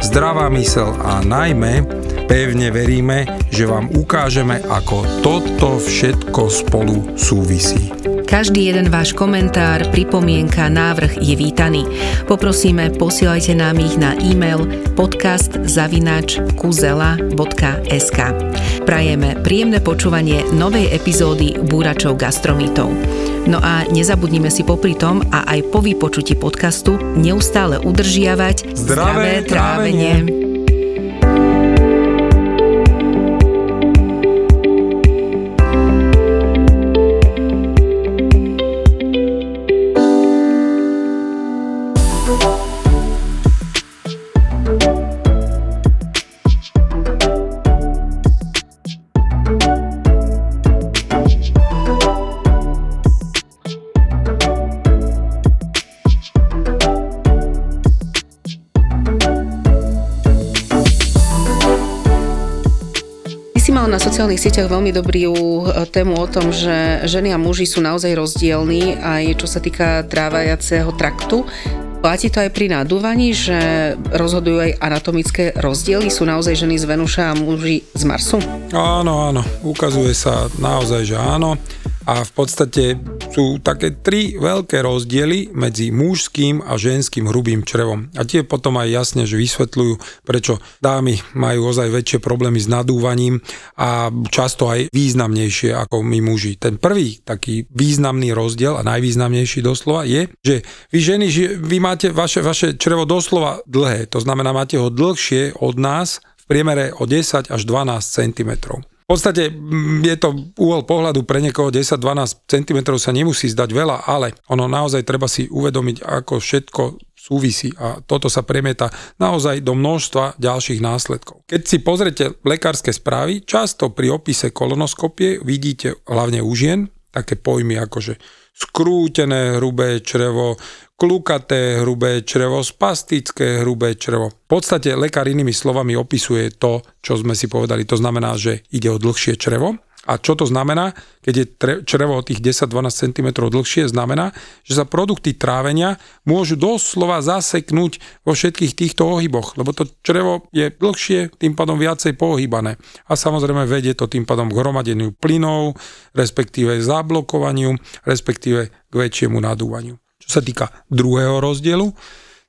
zdravá mysel a najmä Pevne veríme, že vám ukážeme, ako toto všetko spolu súvisí. Každý jeden váš komentár, pripomienka, návrh je vítaný. Poprosíme, posielajte nám ich na e-mail podcast.kuzela.sk Prajeme príjemné počúvanie novej epizódy Búračov gastromítov. No a nezabudnime si popri tom a aj po vypočutí podcastu neustále udržiavať zdravé, zdravé trávenie. trávenie. Sociálnych sieťach veľmi dobrý e, tému o tom, že ženy a muži sú naozaj rozdielní aj čo sa týka trávajaceho traktu. Platí to aj pri nadúvaní, že rozhodujú aj anatomické rozdiely? Sú naozaj ženy z Venuša a muži z Marsu? Áno, áno. Ukazuje sa naozaj, že áno a v podstate sú také tri veľké rozdiely medzi mužským a ženským hrubým črevom. A tie potom aj jasne, že vysvetľujú, prečo dámy majú ozaj väčšie problémy s nadúvaním a často aj významnejšie ako my muži. Ten prvý taký významný rozdiel a najvýznamnejší doslova je, že vy ženy, vy máte vaše, vaše črevo doslova dlhé, to znamená máte ho dlhšie od nás v priemere o 10 až 12 cm. V podstate mm, je to úhol pohľadu pre niekoho 10-12 cm sa nemusí zdať veľa, ale ono naozaj treba si uvedomiť, ako všetko súvisí a toto sa premieta naozaj do množstva ďalších následkov. Keď si pozrete lekárske správy, často pri opise kolonoskopie vidíte hlavne u žien také pojmy ako že skrútené hrubé črevo, klukaté hrubé črevo, spastické hrubé črevo. V podstate lekár inými slovami opisuje to, čo sme si povedali. To znamená, že ide o dlhšie črevo a čo to znamená? Keď je črevo o tých 10-12 cm dlhšie, znamená, že sa produkty trávenia môžu doslova zaseknúť vo všetkých týchto ohyboch, lebo to črevo je dlhšie, tým pádom viacej pohybané. A samozrejme vedie to tým pádom k hromadeniu plynov, respektíve zablokovaniu, respektíve k väčšiemu nadúvaniu. Čo sa týka druhého rozdielu,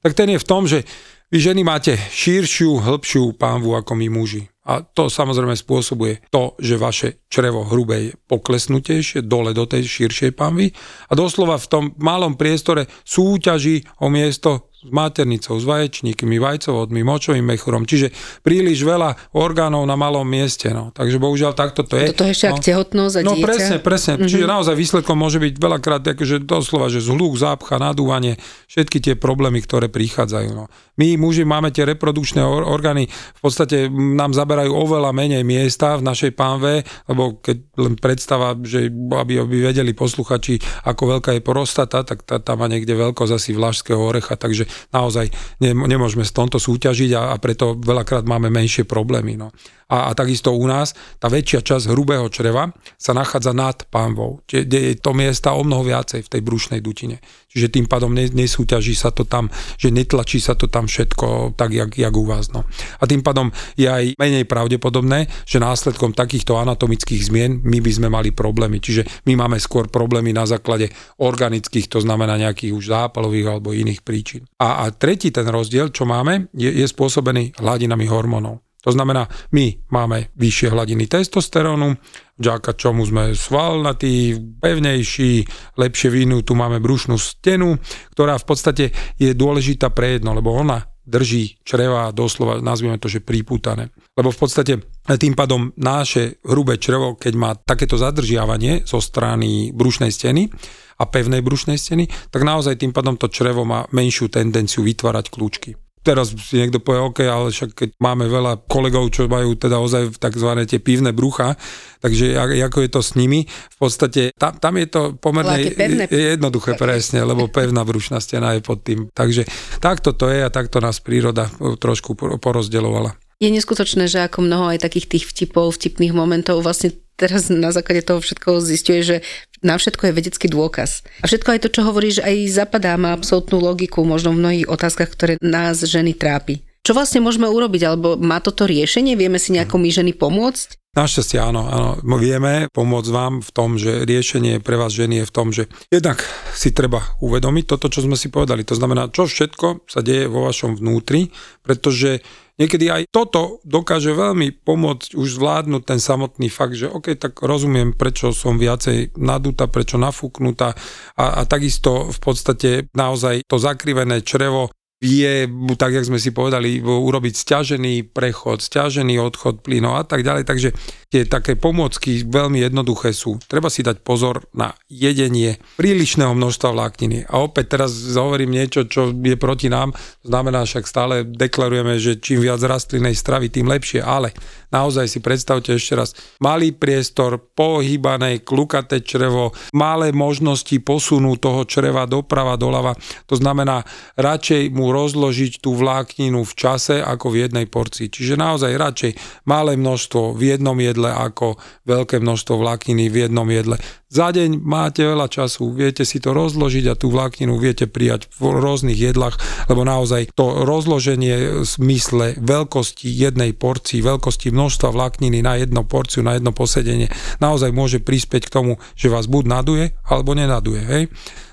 tak ten je v tom, že vy ženy máte širšiu, hĺbšiu pánvu ako my muži. A to samozrejme spôsobuje to, že vaše črevo hrubé je poklesnutejšie dole do tej širšej pánvy a doslova v tom malom priestore súťaží o miesto s maternicou, s vaječníkmi, vajcovodmi, močovým mechurom, čiže príliš veľa orgánov na malom mieste. No. Takže bohužiaľ takto to je. Toto ešte no. ak tehotnosť a No dieťa. presne, presne. Mm-hmm. Čiže naozaj výsledkom môže byť veľakrát akože doslova, že zhluk, zápcha, nadúvanie, všetky tie problémy, ktoré prichádzajú. No. My muži máme tie reprodukčné orgány, v podstate nám zaberajú oveľa menej miesta v našej pánve, lebo keď len predstava, že aby, aby vedeli posluchači, ako veľká je prostata, tak tá, tá má niekde veľkosť asi vlašského orecha, takže naozaj nemôžeme s tomto súťažiť a, a preto veľakrát máme menšie problémy. No. A, a takisto u nás tá väčšia časť hrubého čreva sa nachádza nad pánvou, kde je to miesta o mnoho viacej v tej brušnej dutine. Čiže tým pádom nesúťaží sa to tam, že netlačí sa to tam všetko tak, jak, jak u vás. No. A tým pádom je aj menej pravdepodobné, že následkom takýchto anatomických zmien my by sme mali problémy. Čiže my máme skôr problémy na základe organických, to znamená nejakých už zápalových alebo iných príčin. A, a tretí ten rozdiel, čo máme, je, je spôsobený hladinami hormónov. To znamená, my máme vyššie hladiny testosterónu, vďaka čomu sme svalnatí, pevnejší, lepšie vínu, tu máme brušnú stenu, ktorá v podstate je dôležitá pre jedno, lebo ona drží čreva doslova, nazvime to, že príputané. Lebo v podstate tým pádom naše hrubé črevo, keď má takéto zadržiavanie zo strany brušnej steny a pevnej brušnej steny, tak naozaj tým pádom to črevo má menšiu tendenciu vytvárať kľúčky. Teraz si niekto povie, OK, ale však keď máme veľa kolegov, čo majú teda ozaj tzv. tie pivné brucha, takže ako je to s nimi, v podstate tam, tam je to pomerne pevné... jednoduché presne, lebo pevná brušná stena je pod tým. Takže takto to je a takto nás príroda trošku porozdeľovala. Je neskutočné, že ako mnoho aj takých tých vtipov, vtipných momentov vlastne teraz na základe toho všetkoho zistuje, že na všetko je vedecký dôkaz. A všetko aj to, čo hovoríš, aj zapadá, má absolútnu logiku možno v mnohých otázkach, ktoré nás ženy trápi. Čo vlastne môžeme urobiť? Alebo má toto riešenie? Vieme si nejako my ženy pomôcť? Našťastie áno, áno. Vieme pomôcť vám v tom, že riešenie pre vás ženy je v tom, že jednak si treba uvedomiť toto, čo sme si povedali. To znamená, čo všetko sa deje vo vašom vnútri, pretože Niekedy aj toto dokáže veľmi pomôcť už zvládnuť ten samotný fakt, že OK, tak rozumiem, prečo som viacej nadúta, prečo nafúknutá. A, a takisto v podstate naozaj to zakrivené črevo vie, tak jak sme si povedali, urobiť stiažený prechod, stiažený odchod plynov a tak ďalej. Takže tie také pomocky veľmi jednoduché sú. Treba si dať pozor na jedenie prílišného množstva vlákniny. A opäť teraz hovorím niečo, čo je proti nám. Znamená však stále deklarujeme, že čím viac rastlinnej stravy, tým lepšie. Ale naozaj si predstavte ešte raz, malý priestor, pohybané, klukaté črevo, malé možnosti posunu toho čreva doprava, doľava. To znamená, radšej mu rozložiť tú vlákninu v čase ako v jednej porcii. Čiže naozaj radšej malé množstvo v jednom jedle ako veľké množstvo vlákniny v jednom jedle. Za deň máte veľa času, viete si to rozložiť a tú vlákninu viete prijať v rôznych jedlách, lebo naozaj to rozloženie v smysle veľkosti jednej porcii, veľkosti množstva vlákniny na jednu porciu, na jedno posedenie, naozaj môže prispieť k tomu, že vás buď naduje, alebo nenaduje. Hej?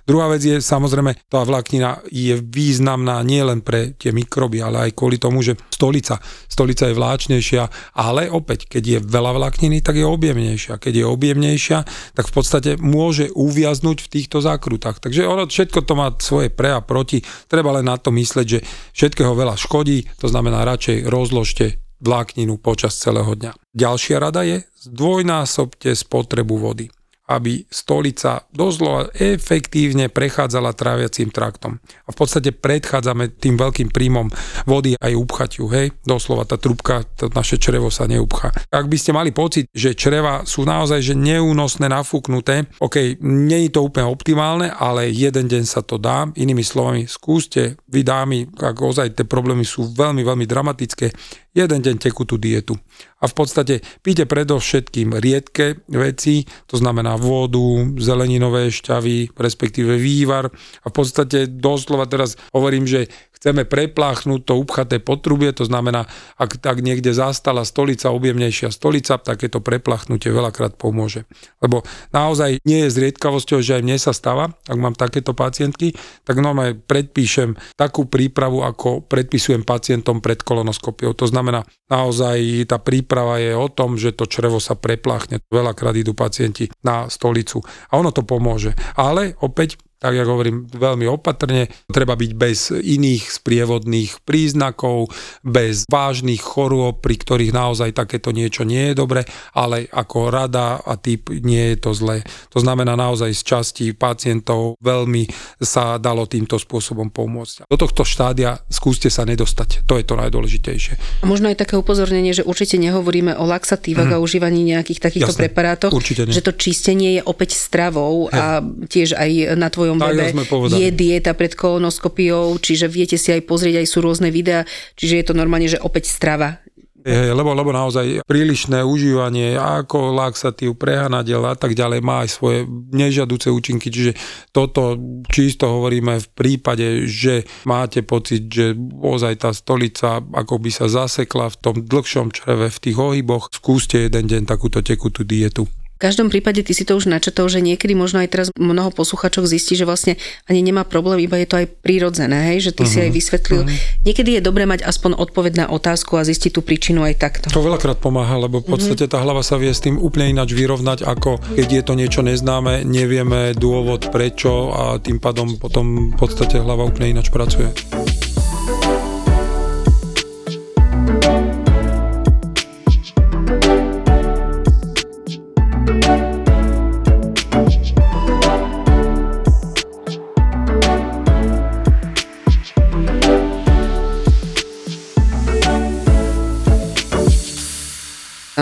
Druhá vec je, samozrejme, tá vláknina je významná nielen pre tie mikroby, ale aj kvôli tomu, že stolica, stolica je vláčnejšia, ale opäť, keď je veľa vlákniny, tak je objemnejšia. Keď je objemnejšia, tak v podstate môže uviaznuť v týchto zákrutách. Takže ono všetko to má svoje pre a proti. Treba len na to mysleť, že všetkého veľa škodí, to znamená radšej rozložte vlákninu počas celého dňa. Ďalšia rada je, zdvojnásobte spotrebu vody aby stolica dozlo efektívne prechádzala tráviacím traktom. A v podstate predchádzame tým veľkým príjmom vody aj upchatiu, hej, doslova tá trubka, to naše črevo sa neupcha. Ak by ste mali pocit, že čreva sú naozaj že neúnosné, nafúknuté, ok, nie je to úplne optimálne, ale jeden deň sa to dá, inými slovami, skúste, vy dámy, ak ozaj tie problémy sú veľmi, veľmi dramatické, jeden deň tekutú dietu. A v podstate píte predovšetkým riedke veci, to znamená vodu, zeleninové šťavy, respektíve vývar. A v podstate doslova teraz hovorím, že chceme prepláchnuť to upchaté potrubie, to znamená, ak tak niekde zastala stolica, objemnejšia stolica, takéto preplachnutie veľakrát pomôže. Lebo naozaj nie je zriedkavosťou, že aj mne sa stáva, ak mám takéto pacientky, tak normálne predpíšem takú prípravu, ako predpisujem pacientom pred kolonoskopiou. To znamená, naozaj tá príprava je o tom, že to črevo sa prepláchne. Veľakrát idú pacienti na stolicu a ono to pomôže. Ale opäť tak ja hovorím veľmi opatrne, treba byť bez iných sprievodných príznakov, bez vážnych chorôb, pri ktorých naozaj takéto niečo nie je dobre, ale ako rada a typ nie je to zlé. To znamená naozaj z časti pacientov veľmi sa dalo týmto spôsobom pomôcť. Do tohto štádia skúste sa nedostať, to je to najdôležitejšie. A možno aj také upozornenie, že určite nehovoríme o laxatívach mm. a užívaní nejakých takýchto Jasné, preparátoch, že to čistenie je opäť stravou Hej. a tiež aj na tvojom svojom webe je dieta pred kolonoskopiou, čiže viete si aj pozrieť, aj sú rôzne videá, čiže je to normálne, že opäť strava. Je, lebo, lebo naozaj prílišné užívanie ako laxatív, prehanadiel a tak ďalej má aj svoje nežiaduce účinky, čiže toto čisto hovoríme v prípade, že máte pocit, že ozaj tá stolica ako by sa zasekla v tom dlhšom čreve, v tých ohyboch, skúste jeden deň takúto tekutú dietu. V každom prípade ty si to už načetol, že niekedy možno aj teraz mnoho posluchačov zistí, že vlastne ani nemá problém, iba je to aj prírodzené, hej? že ty uh-huh. si aj mhm. vysvetlil. Uh-huh. Niekedy je dobré mať aspoň odpoveď na otázku a zistiť tú príčinu aj takto. To veľakrát pomáha, lebo v podstate tá hlava sa vie s tým úplne ináč vyrovnať, ako keď je to niečo neznáme, nevieme dôvod prečo a tým pádom potom v podstate hlava úplne ináč pracuje.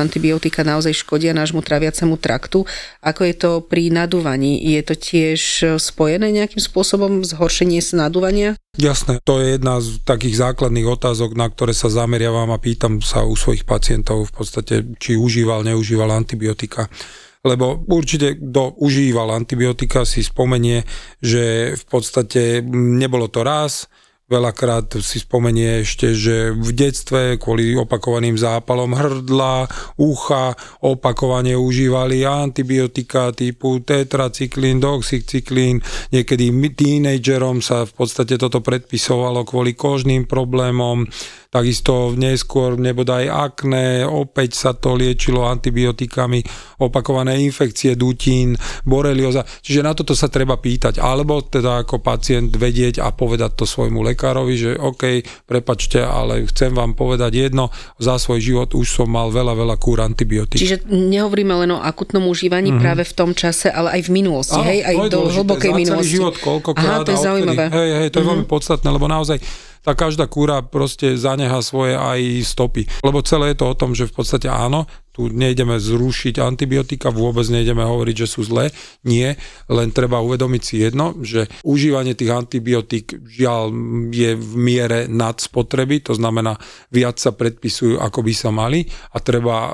Antibiotika naozaj škodia nášmu traviacemu traktu. Ako je to pri nadúvaní? Je to tiež spojené nejakým spôsobom zhoršenie z nadúvania? Jasné, to je jedna z takých základných otázok, na ktoré sa zameriavam a pýtam sa u svojich pacientov v podstate, či užíval, neužíval antibiotika lebo určite kto užíval antibiotika si spomenie, že v podstate nebolo to raz, Veľakrát si spomenie ešte, že v detstve kvôli opakovaným zápalom hrdla, ucha opakovane užívali antibiotika typu tetracyklín, doxycyklín. Niekedy tínejžerom sa v podstate toto predpisovalo kvôli kožným problémom. Takisto neskôr nebodaj akné, opäť sa to liečilo antibiotikami, opakované infekcie dutín, borelioza, čiže na toto sa treba pýtať, alebo teda ako pacient vedieť a povedať to svojmu lekárovi, že OK, prepačte, ale chcem vám povedať jedno, za svoj život už som mal veľa, veľa kúr antibiotík. Čiže nehovoríme len o akutnom užívaní mm-hmm. práve v tom čase, ale aj v minulosti, Áno, hej, aj do hlbokej minulosti. život koľkokrát. Aha, to je zaujímavé. Hej, hej, to je mm-hmm. veľmi podstatné, lebo naozaj tá každá kúra proste zaneha svoje aj stopy. Lebo celé je to o tom, že v podstate áno, tu nejdeme zrušiť antibiotika, vôbec nejdeme hovoriť, že sú zlé. Nie, len treba uvedomiť si jedno, že užívanie tých antibiotík žiaľ je v miere nad spotreby, to znamená viac sa predpisujú, ako by sa mali a treba uh,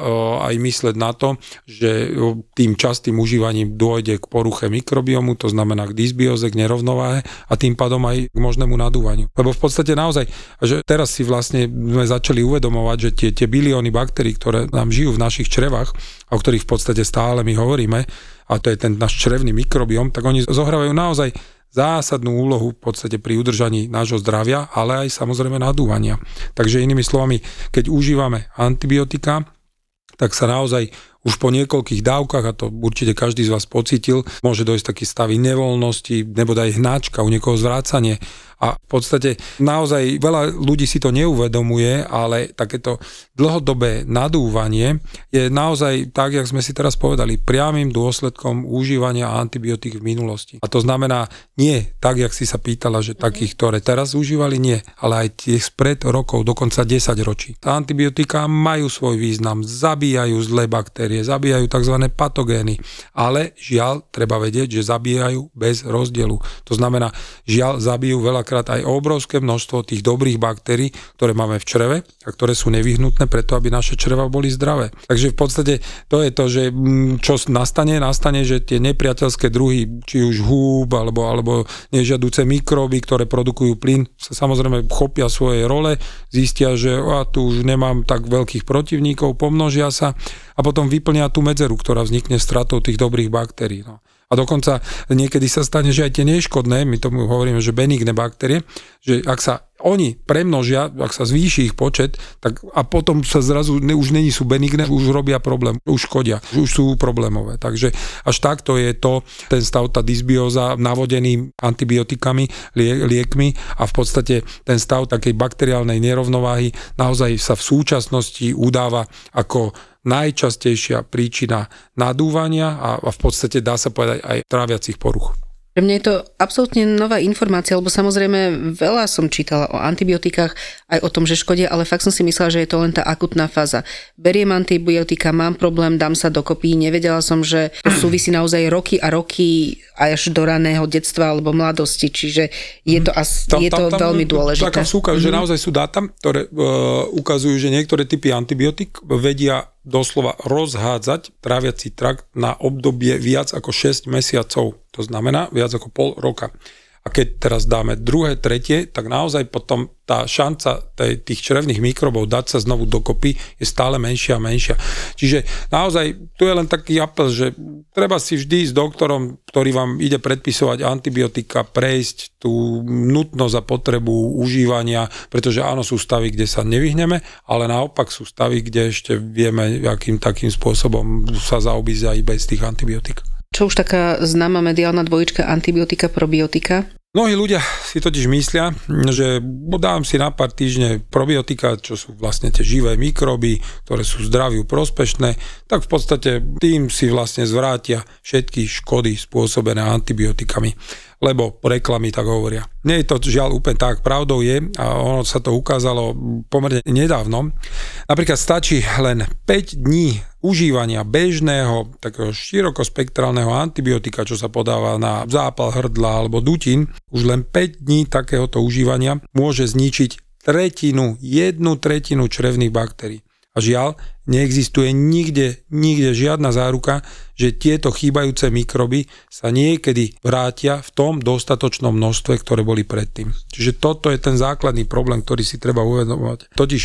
aj mysleť na to, že tým častým užívaním dôjde k poruche mikrobiomu, to znamená k dysbioze, k nerovnováhe a tým pádom aj k možnému nadúvaniu. Lebo v podstate naozaj, že teraz si vlastne sme začali uvedomovať, že tie, tie bilióny baktérií, ktoré nám žijú v našich črevách, o ktorých v podstate stále my hovoríme, a to je ten náš črevný mikrobiom, tak oni zohrávajú naozaj zásadnú úlohu v podstate pri udržaní nášho zdravia, ale aj samozrejme nadúvania. Takže inými slovami, keď užívame antibiotika, tak sa naozaj už po niekoľkých dávkach, a to určite každý z vás pocitil, môže dojsť taký stavy nevoľnosti, nebo aj hnáčka, u niekoho zvrácanie, a v podstate naozaj veľa ľudí si to neuvedomuje, ale takéto dlhodobé nadúvanie je naozaj, tak jak sme si teraz povedali, priamým dôsledkom užívania antibiotík v minulosti. A to znamená nie tak, jak si sa pýtala, že takých, ktoré teraz užívali, nie, ale aj tie spred rokov, dokonca 10 ročí. Tá antibiotika majú svoj význam, zabíjajú zlé baktérie, zabíjajú tzv. patogény, ale žiaľ, treba vedieť, že zabíjajú bez rozdielu. To znamená, žiaľ, zabijú veľa veľakrát aj obrovské množstvo tých dobrých baktérií, ktoré máme v čreve a ktoré sú nevyhnutné preto, aby naše čreva boli zdravé. Takže v podstate to je to, že mm, čo nastane, nastane, že tie nepriateľské druhy, či už húb alebo, alebo nežiaduce mikróby, ktoré produkujú plyn, sa samozrejme chopia svoje role, zistia, že a, tu už nemám tak veľkých protivníkov, pomnožia sa a potom vyplnia tú medzeru, ktorá vznikne stratou tých dobrých baktérií. No. A dokonca niekedy sa stane, že aj tie neškodné, my tomu hovoríme, že benigné baktérie, že ak sa oni premnožia, ak sa zvýši ich počet, tak a potom sa zrazu ne, už není sú benigné, už robia problém, už škodia, už sú problémové. Takže až takto je to, ten stav, tá dysbióza navodený antibiotikami, lie, liekmi a v podstate ten stav takej bakteriálnej nerovnováhy naozaj sa v súčasnosti udáva ako najčastejšia príčina nadúvania a, v podstate dá sa povedať aj tráviacich poruch. Pre mňa je to absolútne nová informácia, lebo samozrejme veľa som čítala o antibiotikách, aj o tom, že škodia, ale fakt som si myslela, že je to len tá akutná fáza. Beriem antibiotika, mám problém, dám sa dokopy, nevedela som, že to súvisí naozaj roky a roky až do raného detstva alebo mladosti, čiže je to, as, tam, je to tam, veľmi dôležité. Taká súka, mm-hmm. že mhm. naozaj sú dáta, ktoré uh, ukazujú, že niektoré typy antibiotik vedia doslova rozhádzať tráviaci trakt na obdobie viac ako 6 mesiacov. To znamená viac ako pol roka. A keď teraz dáme druhé, tretie, tak naozaj potom tá šanca tej, tých črevných mikrobov dať sa znovu dokopy je stále menšia a menšia. Čiže naozaj tu je len taký apel, že treba si vždy s doktorom, ktorý vám ide predpisovať antibiotika, prejsť tú nutnosť a potrebu užívania, pretože áno, sú stavy, kde sa nevyhneme, ale naopak sú stavy, kde ešte vieme, akým takým spôsobom sa zaobísť aj bez tých antibiotik. Čo už taká známa mediálna dvojička antibiotika, probiotika? Mnohí ľudia si totiž myslia, že dám si na pár týždne probiotika, čo sú vlastne tie živé mikroby, ktoré sú zdraviu prospešné, tak v podstate tým si vlastne zvrátia všetky škody spôsobené antibiotikami. Lebo reklamy tak hovoria. Nie je to žiaľ úplne tak, pravdou je, a ono sa to ukázalo pomerne nedávno. Napríklad stačí len 5 dní užívania bežného, takého širokospektrálneho antibiotika, čo sa podáva na zápal hrdla alebo dutín, už len 5 dní takéhoto užívania môže zničiť tretinu, jednu tretinu črevných baktérií. A žiaľ, neexistuje nikde, nikde žiadna záruka, že tieto chýbajúce mikroby sa niekedy vrátia v tom dostatočnom množstve, ktoré boli predtým. Čiže toto je ten základný problém, ktorý si treba uvedomovať. Totiž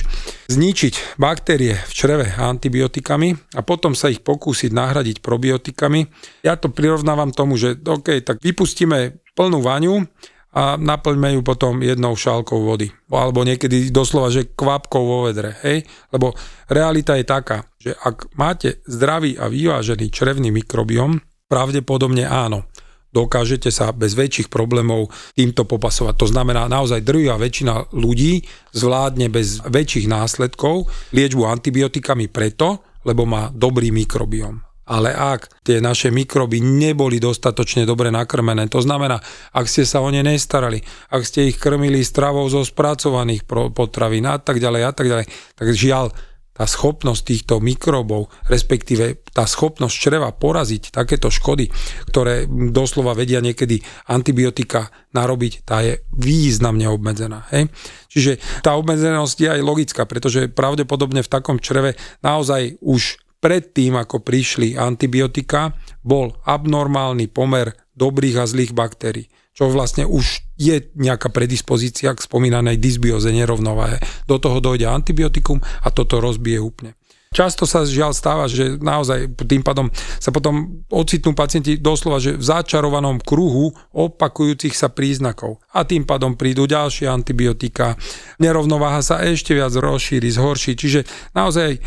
zničiť baktérie v čreve antibiotikami a potom sa ich pokúsiť nahradiť probiotikami. Ja to prirovnávam tomu, že OK, tak vypustíme plnú vaňu a naplňme ju potom jednou šálkou vody. Alebo niekedy doslova, že kvapkou vo vedre. Hej? Lebo realita je taká, že ak máte zdravý a vyvážený črevný mikrobiom, pravdepodobne áno, dokážete sa bez väčších problémov týmto popasovať. To znamená, naozaj drvivá väčšina ľudí zvládne bez väčších následkov liečbu antibiotikami preto, lebo má dobrý mikrobiom. Ale ak tie naše mikroby neboli dostatočne dobre nakrmené, to znamená, ak ste sa o ne nestarali, ak ste ich krmili stravou zo spracovaných potravín a tak ďalej a tak ďalej, tak žiaľ, tá schopnosť týchto mikrobov, respektíve tá schopnosť čreva poraziť takéto škody, ktoré doslova vedia niekedy antibiotika narobiť, tá je významne obmedzená. Hej? Čiže tá obmedzenosť je aj logická, pretože pravdepodobne v takom čreve naozaj už predtým, ako prišli antibiotika, bol abnormálny pomer dobrých a zlých baktérií čo vlastne už je nejaká predispozícia k spomínanej dysbioze nerovnováhe. Do toho dojde antibiotikum a toto rozbije úplne. Často sa žiaľ stáva, že naozaj tým pádom sa potom ocitnú pacienti doslova, že v začarovanom kruhu opakujúcich sa príznakov. A tým pádom prídu ďalšie antibiotika, nerovnováha sa ešte viac rozšíri, zhorší. Čiže naozaj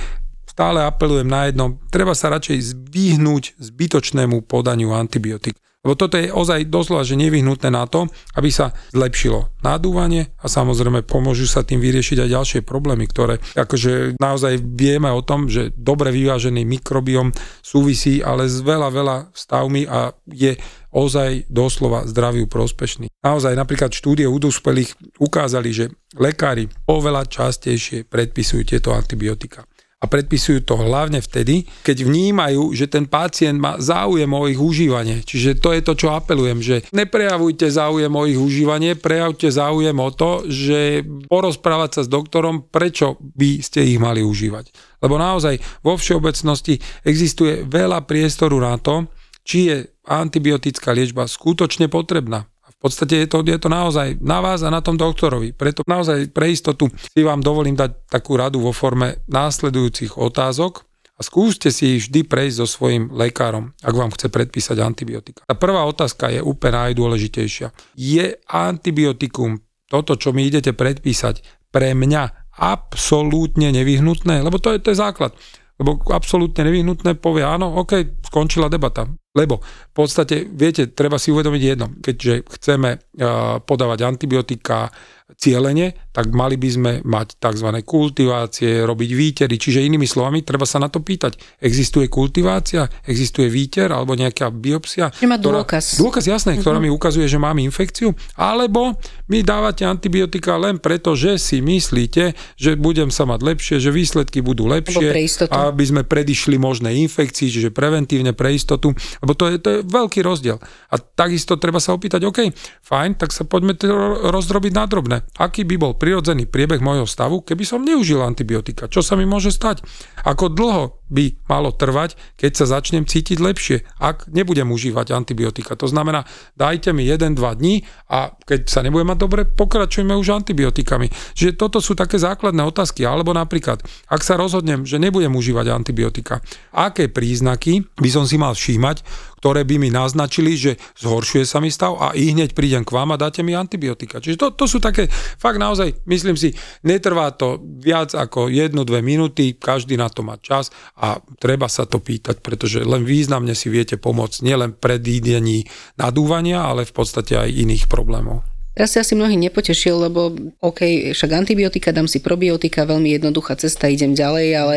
stále apelujem na jedno, treba sa radšej vyhnúť zbytočnému podaniu antibiotík. Lebo toto je ozaj doslova, že nevyhnutné na to, aby sa zlepšilo nadúvanie a samozrejme pomôžu sa tým vyriešiť aj ďalšie problémy, ktoré akože naozaj vieme o tom, že dobre vyvážený mikrobiom súvisí ale s veľa, veľa stavmi a je ozaj doslova zdraviu prospešný. Naozaj napríklad štúdie u dospelých ukázali, že lekári oveľa častejšie predpisujú tieto antibiotika a predpisujú to hlavne vtedy, keď vnímajú, že ten pacient má záujem o ich užívanie. Čiže to je to, čo apelujem, že neprejavujte záujem o ich užívanie, prejavte záujem o to, že porozprávať sa s doktorom, prečo by ste ich mali užívať. Lebo naozaj vo všeobecnosti existuje veľa priestoru na to, či je antibiotická liečba skutočne potrebná v podstate je to, je to naozaj na vás a na tom doktorovi. Preto naozaj pre istotu si vám dovolím dať takú radu vo forme následujúcich otázok a skúste si vždy prejsť so svojím lekárom, ak vám chce predpísať antibiotika. Tá prvá otázka je úplne najdôležitejšia. Je antibiotikum, toto, čo mi idete predpísať, pre mňa absolútne nevyhnutné? Lebo to je, to je základ. Lebo absolútne nevyhnutné povie áno, ok, skončila debata. Lebo v podstate, viete, treba si uvedomiť jedno. Keďže chceme uh, podávať antibiotika cieľene, tak mali by sme mať tzv. kultivácie, robiť výtery, čiže inými slovami, treba sa na to pýtať. Existuje kultivácia, existuje výter alebo nejaká biopsia? Že má dôkaz. Dôkaz, jasné, uh-huh. ktorá mi ukazuje, že mám infekciu, alebo mi dávate antibiotika len preto, že si myslíte, že budem sa mať lepšie, že výsledky budú lepšie, aby sme predišli možné infekcii, čiže preventívne pre istotu, lebo to je, to je veľký rozdiel. A takisto treba sa opýtať, OK, fajn, tak sa poďme to rozdrobiť na drobné. Aký by bol prirodzený priebeh môjho stavu, keby som neužil antibiotika? Čo sa mi môže stať? Ako dlho by malo trvať, keď sa začnem cítiť lepšie, ak nebudem užívať antibiotika. To znamená, dajte mi 1-2 dní a keď sa nebudem mať dobre, pokračujeme už antibiotikami. Čiže toto sú také základné otázky. Alebo napríklad, ak sa rozhodnem, že nebudem užívať antibiotika, aké príznaky by som si mal všímať, ktoré by mi naznačili, že zhoršuje sa mi stav a i hneď prídem k vám a dáte mi antibiotika. Čiže to, to sú také, fakt naozaj, myslím si, netrvá to viac ako jednu, dve minúty, každý na to má čas a treba sa to pýtať, pretože len významne si viete pomôcť nielen predídení nadúvania, ale v podstate aj iných problémov. Teraz si asi mnohých nepotešil, lebo OK, však antibiotika, dám si probiotika, veľmi jednoduchá cesta, idem ďalej, ale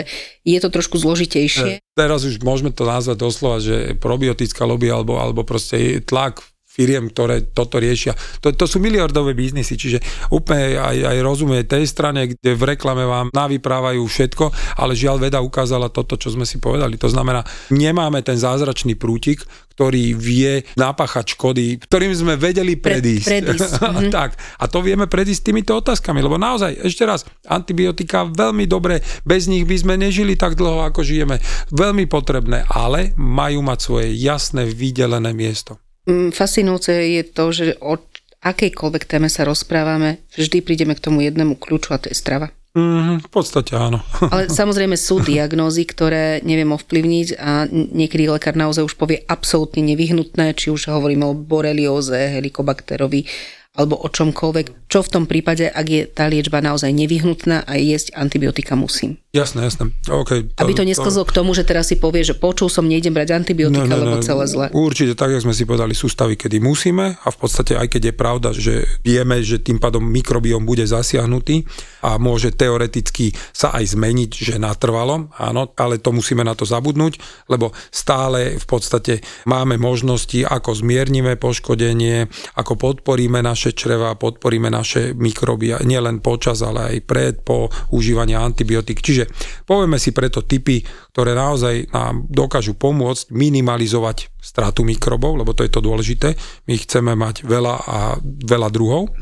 je to trošku zložitejšie. Teraz už môžeme to nazvať doslova, že probiotická lobby alebo, alebo proste tlak firiem, ktoré toto riešia. To, to sú miliardové biznisy, čiže úplne aj, aj rozumie tej strane, kde v reklame vám navyprávajú všetko, ale žiaľ veda ukázala toto, čo sme si povedali. To znamená, nemáme ten zázračný prútik, ktorý vie napáchať škody, ktorým sme vedeli predísť. Pred, predísť. Mhm. tak, a to vieme predísť týmito otázkami, lebo naozaj, ešte raz, antibiotika veľmi dobre, bez nich by sme nežili tak dlho, ako žijeme. Veľmi potrebné, ale majú mať svoje jasné, vydelené miesto. Mm, fascinujúce je to, že o akejkoľvek téme sa rozprávame, vždy prídeme k tomu jednému kľúču a to je strava. Mm, v podstate áno. Ale samozrejme sú diagnózy, ktoré neviem ovplyvniť a niekedy lekár naozaj už povie absolútne nevyhnutné, či už hovoríme o borelióze, helikobakterovi alebo o čomkoľvek. Čo v tom prípade, ak je tá liečba naozaj nevyhnutná a jesť antibiotika musím? Jasné, jasné. Okay, to, Aby to nesklzlo to... k tomu, že teraz si povie, že počul som, nejdem brať antibiotika, no, no, lebo celé zle. Určite, tak ako sme si povedali, sú stavy, kedy musíme a v podstate aj keď je pravda, že vieme, že tým pádom mikrobiom bude zasiahnutý a môže teoreticky sa aj zmeniť, že natrvalo, áno, ale to musíme na to zabudnúť, lebo stále v podstate máme možnosti, ako zmiernime poškodenie, ako podporíme naše naše čreva, podporíme naše mikroby nielen počas, ale aj pred, po užívaní antibiotík. Čiže povieme si preto typy, ktoré naozaj nám dokážu pomôcť minimalizovať stratu mikrobov, lebo to je to dôležité. My chceme mať veľa a veľa druhov.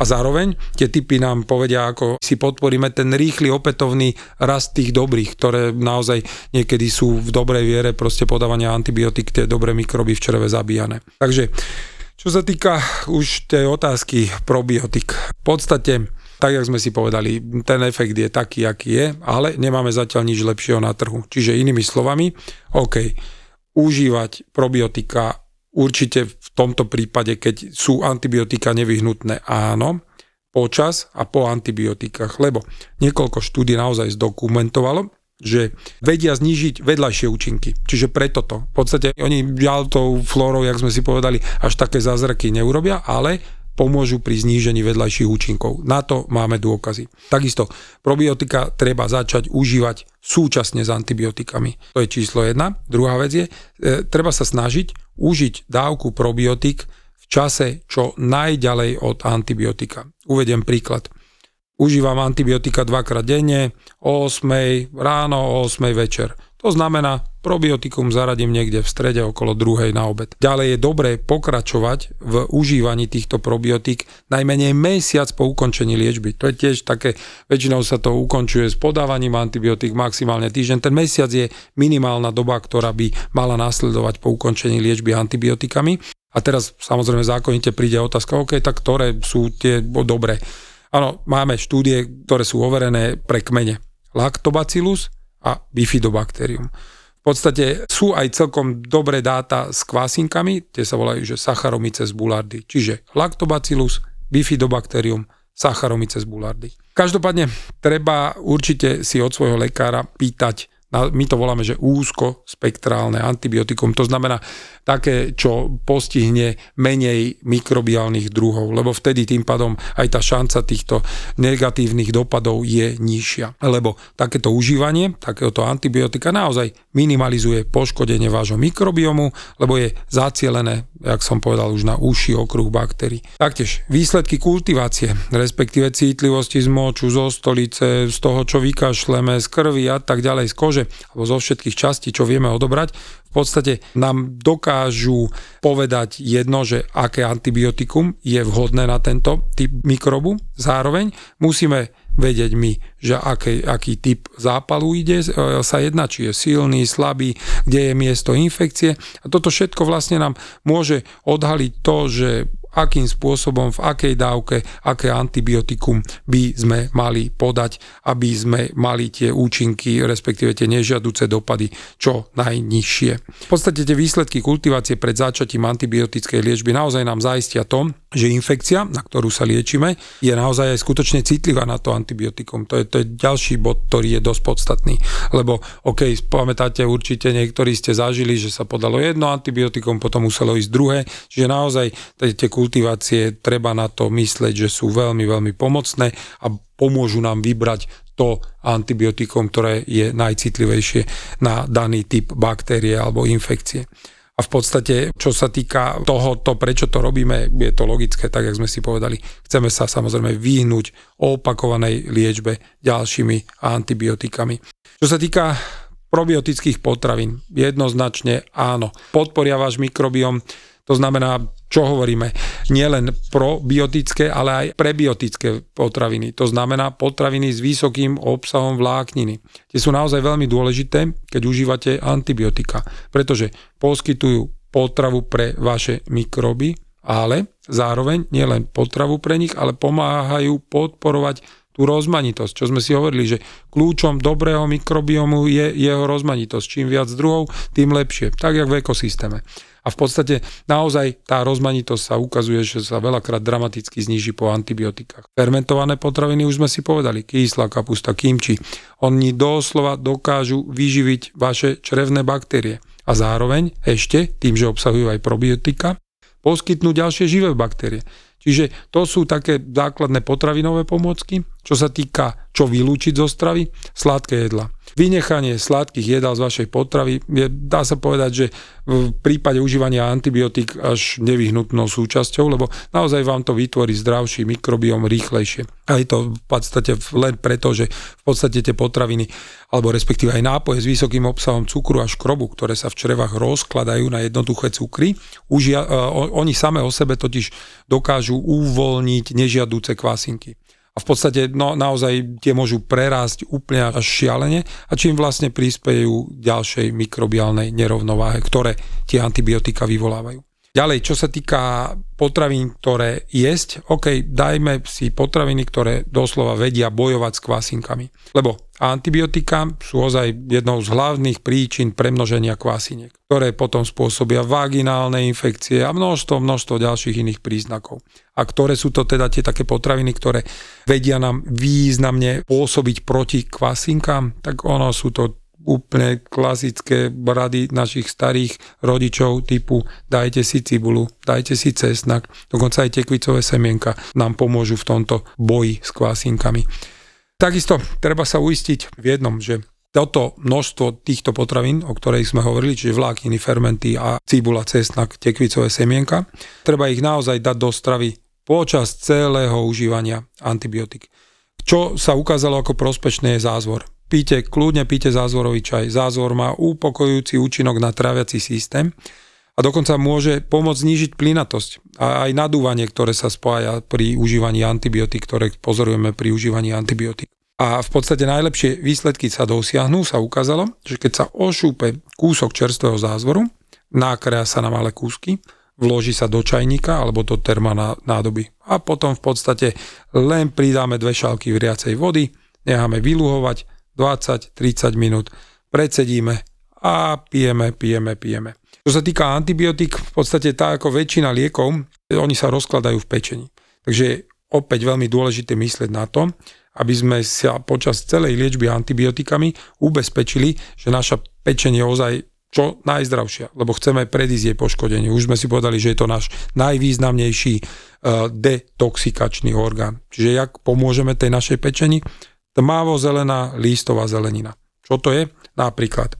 A zároveň tie typy nám povedia, ako si podporíme ten rýchly opätovný rast tých dobrých, ktoré naozaj niekedy sú v dobrej viere proste podávania antibiotík, tie dobré mikroby v čreve zabíjane. Takže čo sa týka už tej otázky probiotik, v podstate tak, jak sme si povedali, ten efekt je taký, aký je, ale nemáme zatiaľ nič lepšieho na trhu. Čiže inými slovami, OK, užívať probiotika určite v tomto prípade, keď sú antibiotika nevyhnutné, áno, počas a po antibiotikách, lebo niekoľko štúdí naozaj zdokumentovalo, že vedia znižiť vedľajšie účinky. Čiže preto to. V podstate oni žiaľ tou flórou, jak sme si povedali, až také zázraky neurobia, ale pomôžu pri znížení vedľajších účinkov. Na to máme dôkazy. Takisto probiotika treba začať užívať súčasne s antibiotikami. To je číslo jedna. Druhá vec je, e, treba sa snažiť užiť dávku probiotik v čase čo najďalej od antibiotika. Uvediem príklad užívam antibiotika dvakrát denne, o 8 ráno, o 8 večer. To znamená, probiotikum zaradím niekde v strede okolo druhej na obed. Ďalej je dobré pokračovať v užívaní týchto probiotík najmenej mesiac po ukončení liečby. To je tiež také, väčšinou sa to ukončuje s podávaním antibiotík maximálne týždeň. Ten mesiac je minimálna doba, ktorá by mala nasledovať po ukončení liečby antibiotikami. A teraz samozrejme zákonite príde otázka, OK, tak ktoré sú tie dobré. Áno, máme štúdie, ktoré sú overené pre kmene. Lactobacillus a bifidobacterium. V podstate sú aj celkom dobré dáta s kvásinkami, tie sa volajú, že Saccharomyces boulardii. Čiže Lactobacillus, bifidobacterium, Saccharomyces boulardii. Každopádne treba určite si od svojho lekára pýtať my to voláme, že úzko spektrálne antibiotikum, to znamená také, čo postihne menej mikrobiálnych druhov, lebo vtedy tým pádom aj tá šanca týchto negatívnych dopadov je nižšia. Lebo takéto užívanie, takéhoto antibiotika naozaj minimalizuje poškodenie vášho mikrobiomu, lebo je zacielené, jak som povedal, už na úši okruh baktérií. Taktiež výsledky kultivácie, respektíve cítlivosti z moču, zo stolice, z toho, čo vykašleme, z krvi a tak ďalej, z kože, alebo zo všetkých častí, čo vieme odobrať, v podstate nám dokážu povedať jedno, že aké antibiotikum je vhodné na tento typ mikrobu. Zároveň musíme vedieť my, že aký, aký typ zápalu ide, e, sa jedná, či je silný, slabý, kde je miesto infekcie. A toto všetko vlastne nám môže odhaliť to, že akým spôsobom, v akej dávke, aké antibiotikum by sme mali podať, aby sme mali tie účinky, respektíve tie nežiaduce dopady čo najnižšie. V podstate tie výsledky kultivácie pred začatím antibiotickej liečby naozaj nám zaistia to, že infekcia, na ktorú sa liečime, je naozaj aj skutočne citlivá na to antibiotikum. To je, to je ďalší bod, ktorý je dosť podstatný. Lebo, OK, pamätáte určite, niektorí ste zažili, že sa podalo jedno antibiotikum, potom muselo ísť druhé. Čiže naozaj tie kultivácie treba na to mysleť, že sú veľmi, veľmi pomocné a pomôžu nám vybrať to antibiotikum, ktoré je najcitlivejšie na daný typ baktérie alebo infekcie. A v podstate, čo sa týka toho, to, prečo to robíme, je to logické, tak jak sme si povedali. Chceme sa samozrejme vyhnúť opakovanej liečbe ďalšími antibiotikami. Čo sa týka probiotických potravín, jednoznačne áno. Podporia váš mikrobiom, to znamená, čo hovoríme, nielen probiotické, ale aj prebiotické potraviny. To znamená potraviny s vysokým obsahom vlákniny. Tie sú naozaj veľmi dôležité, keď užívate antibiotika, pretože poskytujú potravu pre vaše mikroby, ale zároveň nielen potravu pre nich, ale pomáhajú podporovať tú rozmanitosť, čo sme si hovorili, že kľúčom dobrého mikrobiomu je jeho rozmanitosť. Čím viac druhov, tým lepšie. Tak, jak v ekosystéme. A v podstate naozaj tá rozmanitosť sa ukazuje, že sa veľakrát dramaticky zniží po antibiotikách. Fermentované potraviny už sme si povedali, kyslá kapusta, kimči. Oni doslova dokážu vyživiť vaše črevné baktérie. A zároveň ešte, tým, že obsahujú aj probiotika, poskytnú ďalšie živé baktérie. Čiže to sú také základné potravinové pomôcky. Čo sa týka, čo vylúčiť zo stravy, sladké jedla. Vynechanie sladkých jedál z vašej potravy je, dá sa povedať, že v prípade užívania antibiotík až nevyhnutnou súčasťou, lebo naozaj vám to vytvorí zdravší mikrobiom rýchlejšie. A je to v podstate len preto, že v podstate tie potraviny, alebo respektíve aj nápoje s vysokým obsahom cukru a škrobu, ktoré sa v črevách rozkladajú na jednoduché cukry, už ja, uh, oni same o sebe totiž dokážu uvoľniť nežiadúce kvasinky a v podstate no, naozaj tie môžu prerásť úplne až šialene a čím vlastne prispejú ďalšej mikrobiálnej nerovnováhe, ktoré tie antibiotika vyvolávajú. Ďalej, čo sa týka potravín, ktoré jesť, OK, dajme si potraviny, ktoré doslova vedia bojovať s kvasinkami. Lebo antibiotika sú ozaj jednou z hlavných príčin premnoženia kvasiniek, ktoré potom spôsobia vaginálne infekcie a množstvo, množstvo ďalších iných príznakov. A ktoré sú to teda tie také potraviny, ktoré vedia nám významne pôsobiť proti kvasinkám, tak ono sú to úplne klasické rady našich starých rodičov typu dajte si cibulu, dajte si cesnak, dokonca aj tekvicové semienka nám pomôžu v tomto boji s kvasinkami. Takisto treba sa uistiť v jednom, že toto množstvo týchto potravín, o ktorých sme hovorili, čiže vlákniny, fermenty a cibula, cesnak, tekvicové semienka, treba ich naozaj dať do stravy počas celého užívania antibiotik. Čo sa ukázalo ako prospešné je zázvor píte, kľudne píte zázvorový čaj. Zázvor má upokojujúci účinok na tráviaci systém a dokonca môže pomôcť znížiť plynatosť a aj nadúvanie, ktoré sa spája pri užívaní antibiotík, ktoré pozorujeme pri užívaní antibiotík. A v podstate najlepšie výsledky sa dosiahnu, sa ukázalo, že keď sa ošúpe kúsok čerstvého zázvoru, nákrea sa na malé kúsky, vloží sa do čajníka alebo do terma nádoby. A potom v podstate len pridáme dve šálky vriacej vody, necháme vyluhovať 20-30 minút predsedíme a pijeme, pijeme, pijeme. Čo sa týka antibiotík, v podstate tá ako väčšina liekov, oni sa rozkladajú v pečení. Takže opäť veľmi dôležité myslieť na to, aby sme sa počas celej liečby antibiotikami ubezpečili, že naša pečenie je ozaj čo najzdravšia, lebo chceme predísť jej poškodenie. Už sme si povedali, že je to náš najvýznamnejší uh, detoxikačný orgán. Čiže jak pomôžeme tej našej pečení? tmavo-zelená lístová zelenina. Čo to je? Napríklad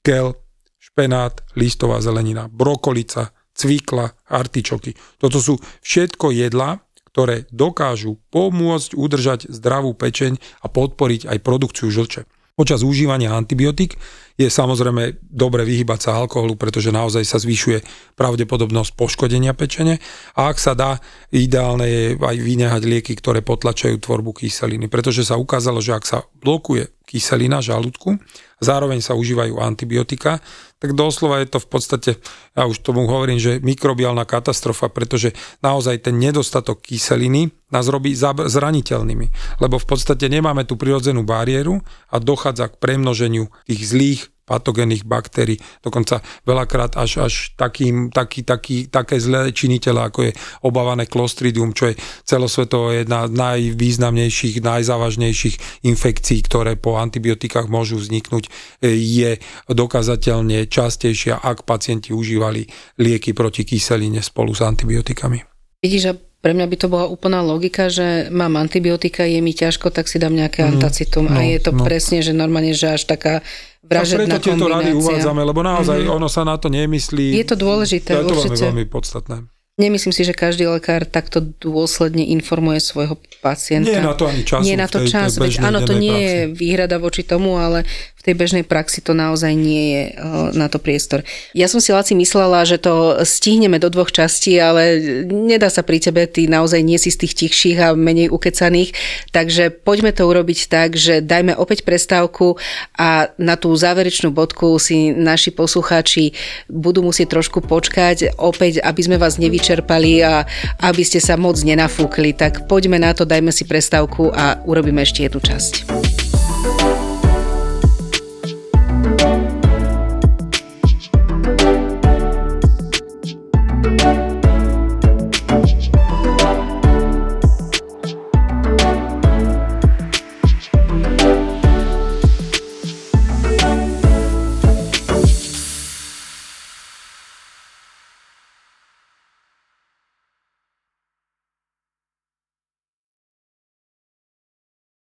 kel, špenát, lístová zelenina, brokolica, cvikla, artičoky. Toto sú všetko jedlá, ktoré dokážu pomôcť udržať zdravú pečeň a podporiť aj produkciu žlče. Počas užívania antibiotík je samozrejme dobre vyhybať sa alkoholu, pretože naozaj sa zvyšuje pravdepodobnosť poškodenia pečene a ak sa dá, ideálne je aj vynehať lieky, ktoré potlačajú tvorbu kyseliny, pretože sa ukázalo, že ak sa blokuje kyselina žalúdku, zároveň sa užívajú antibiotika, tak doslova je to v podstate, ja už tomu hovorím, že mikrobiálna katastrofa, pretože naozaj ten nedostatok kyseliny nás robí zraniteľnými, lebo v podstate nemáme tú prirodzenú bariéru a dochádza k premnoženiu tých zlých patogénnych baktérií, dokonca veľakrát až, až takým, taký, taký, také zlé činiteľe, ako je obávané Clostridium, čo je celosvetovo jedna z najvýznamnejších, najzávažnejších infekcií, ktoré po antibiotikách môžu vzniknúť, je dokázateľne častejšia, ak pacienti užívali lieky proti kyseline spolu s antibiotikami. Vidíš, že Pre mňa by to bola úplná logika, že mám antibiotika, je mi ťažko, tak si dám nejaké mm, antacitum. No, a je to no. presne, že normálne, že až taká vražedná no, preto tieto rady uvádzame, lebo naozaj mm-hmm. ono sa na to nemyslí. Je to dôležité, to je to určite. veľmi, veľmi podstatné. Nemyslím si, že každý lekár takto dôsledne informuje svojho pacienta. Nie je na to ani čas. Nie je na to čas, veď áno, to nie praxi. je výhrada voči tomu, ale tej bežnej praxi to naozaj nie je eh, na to priestor. Ja som si Laci myslela, že to stihneme do dvoch častí, ale nedá sa pri tebe, ty naozaj nie si z tých tichších a menej ukecaných, takže poďme to urobiť tak, že dajme opäť prestávku a na tú záverečnú bodku si naši poslucháči budú musieť trošku počkať, opäť, aby sme vás nevyčerpali a aby ste sa moc nenafúkli. Tak poďme na to, dajme si prestávku a urobíme ešte jednu časť.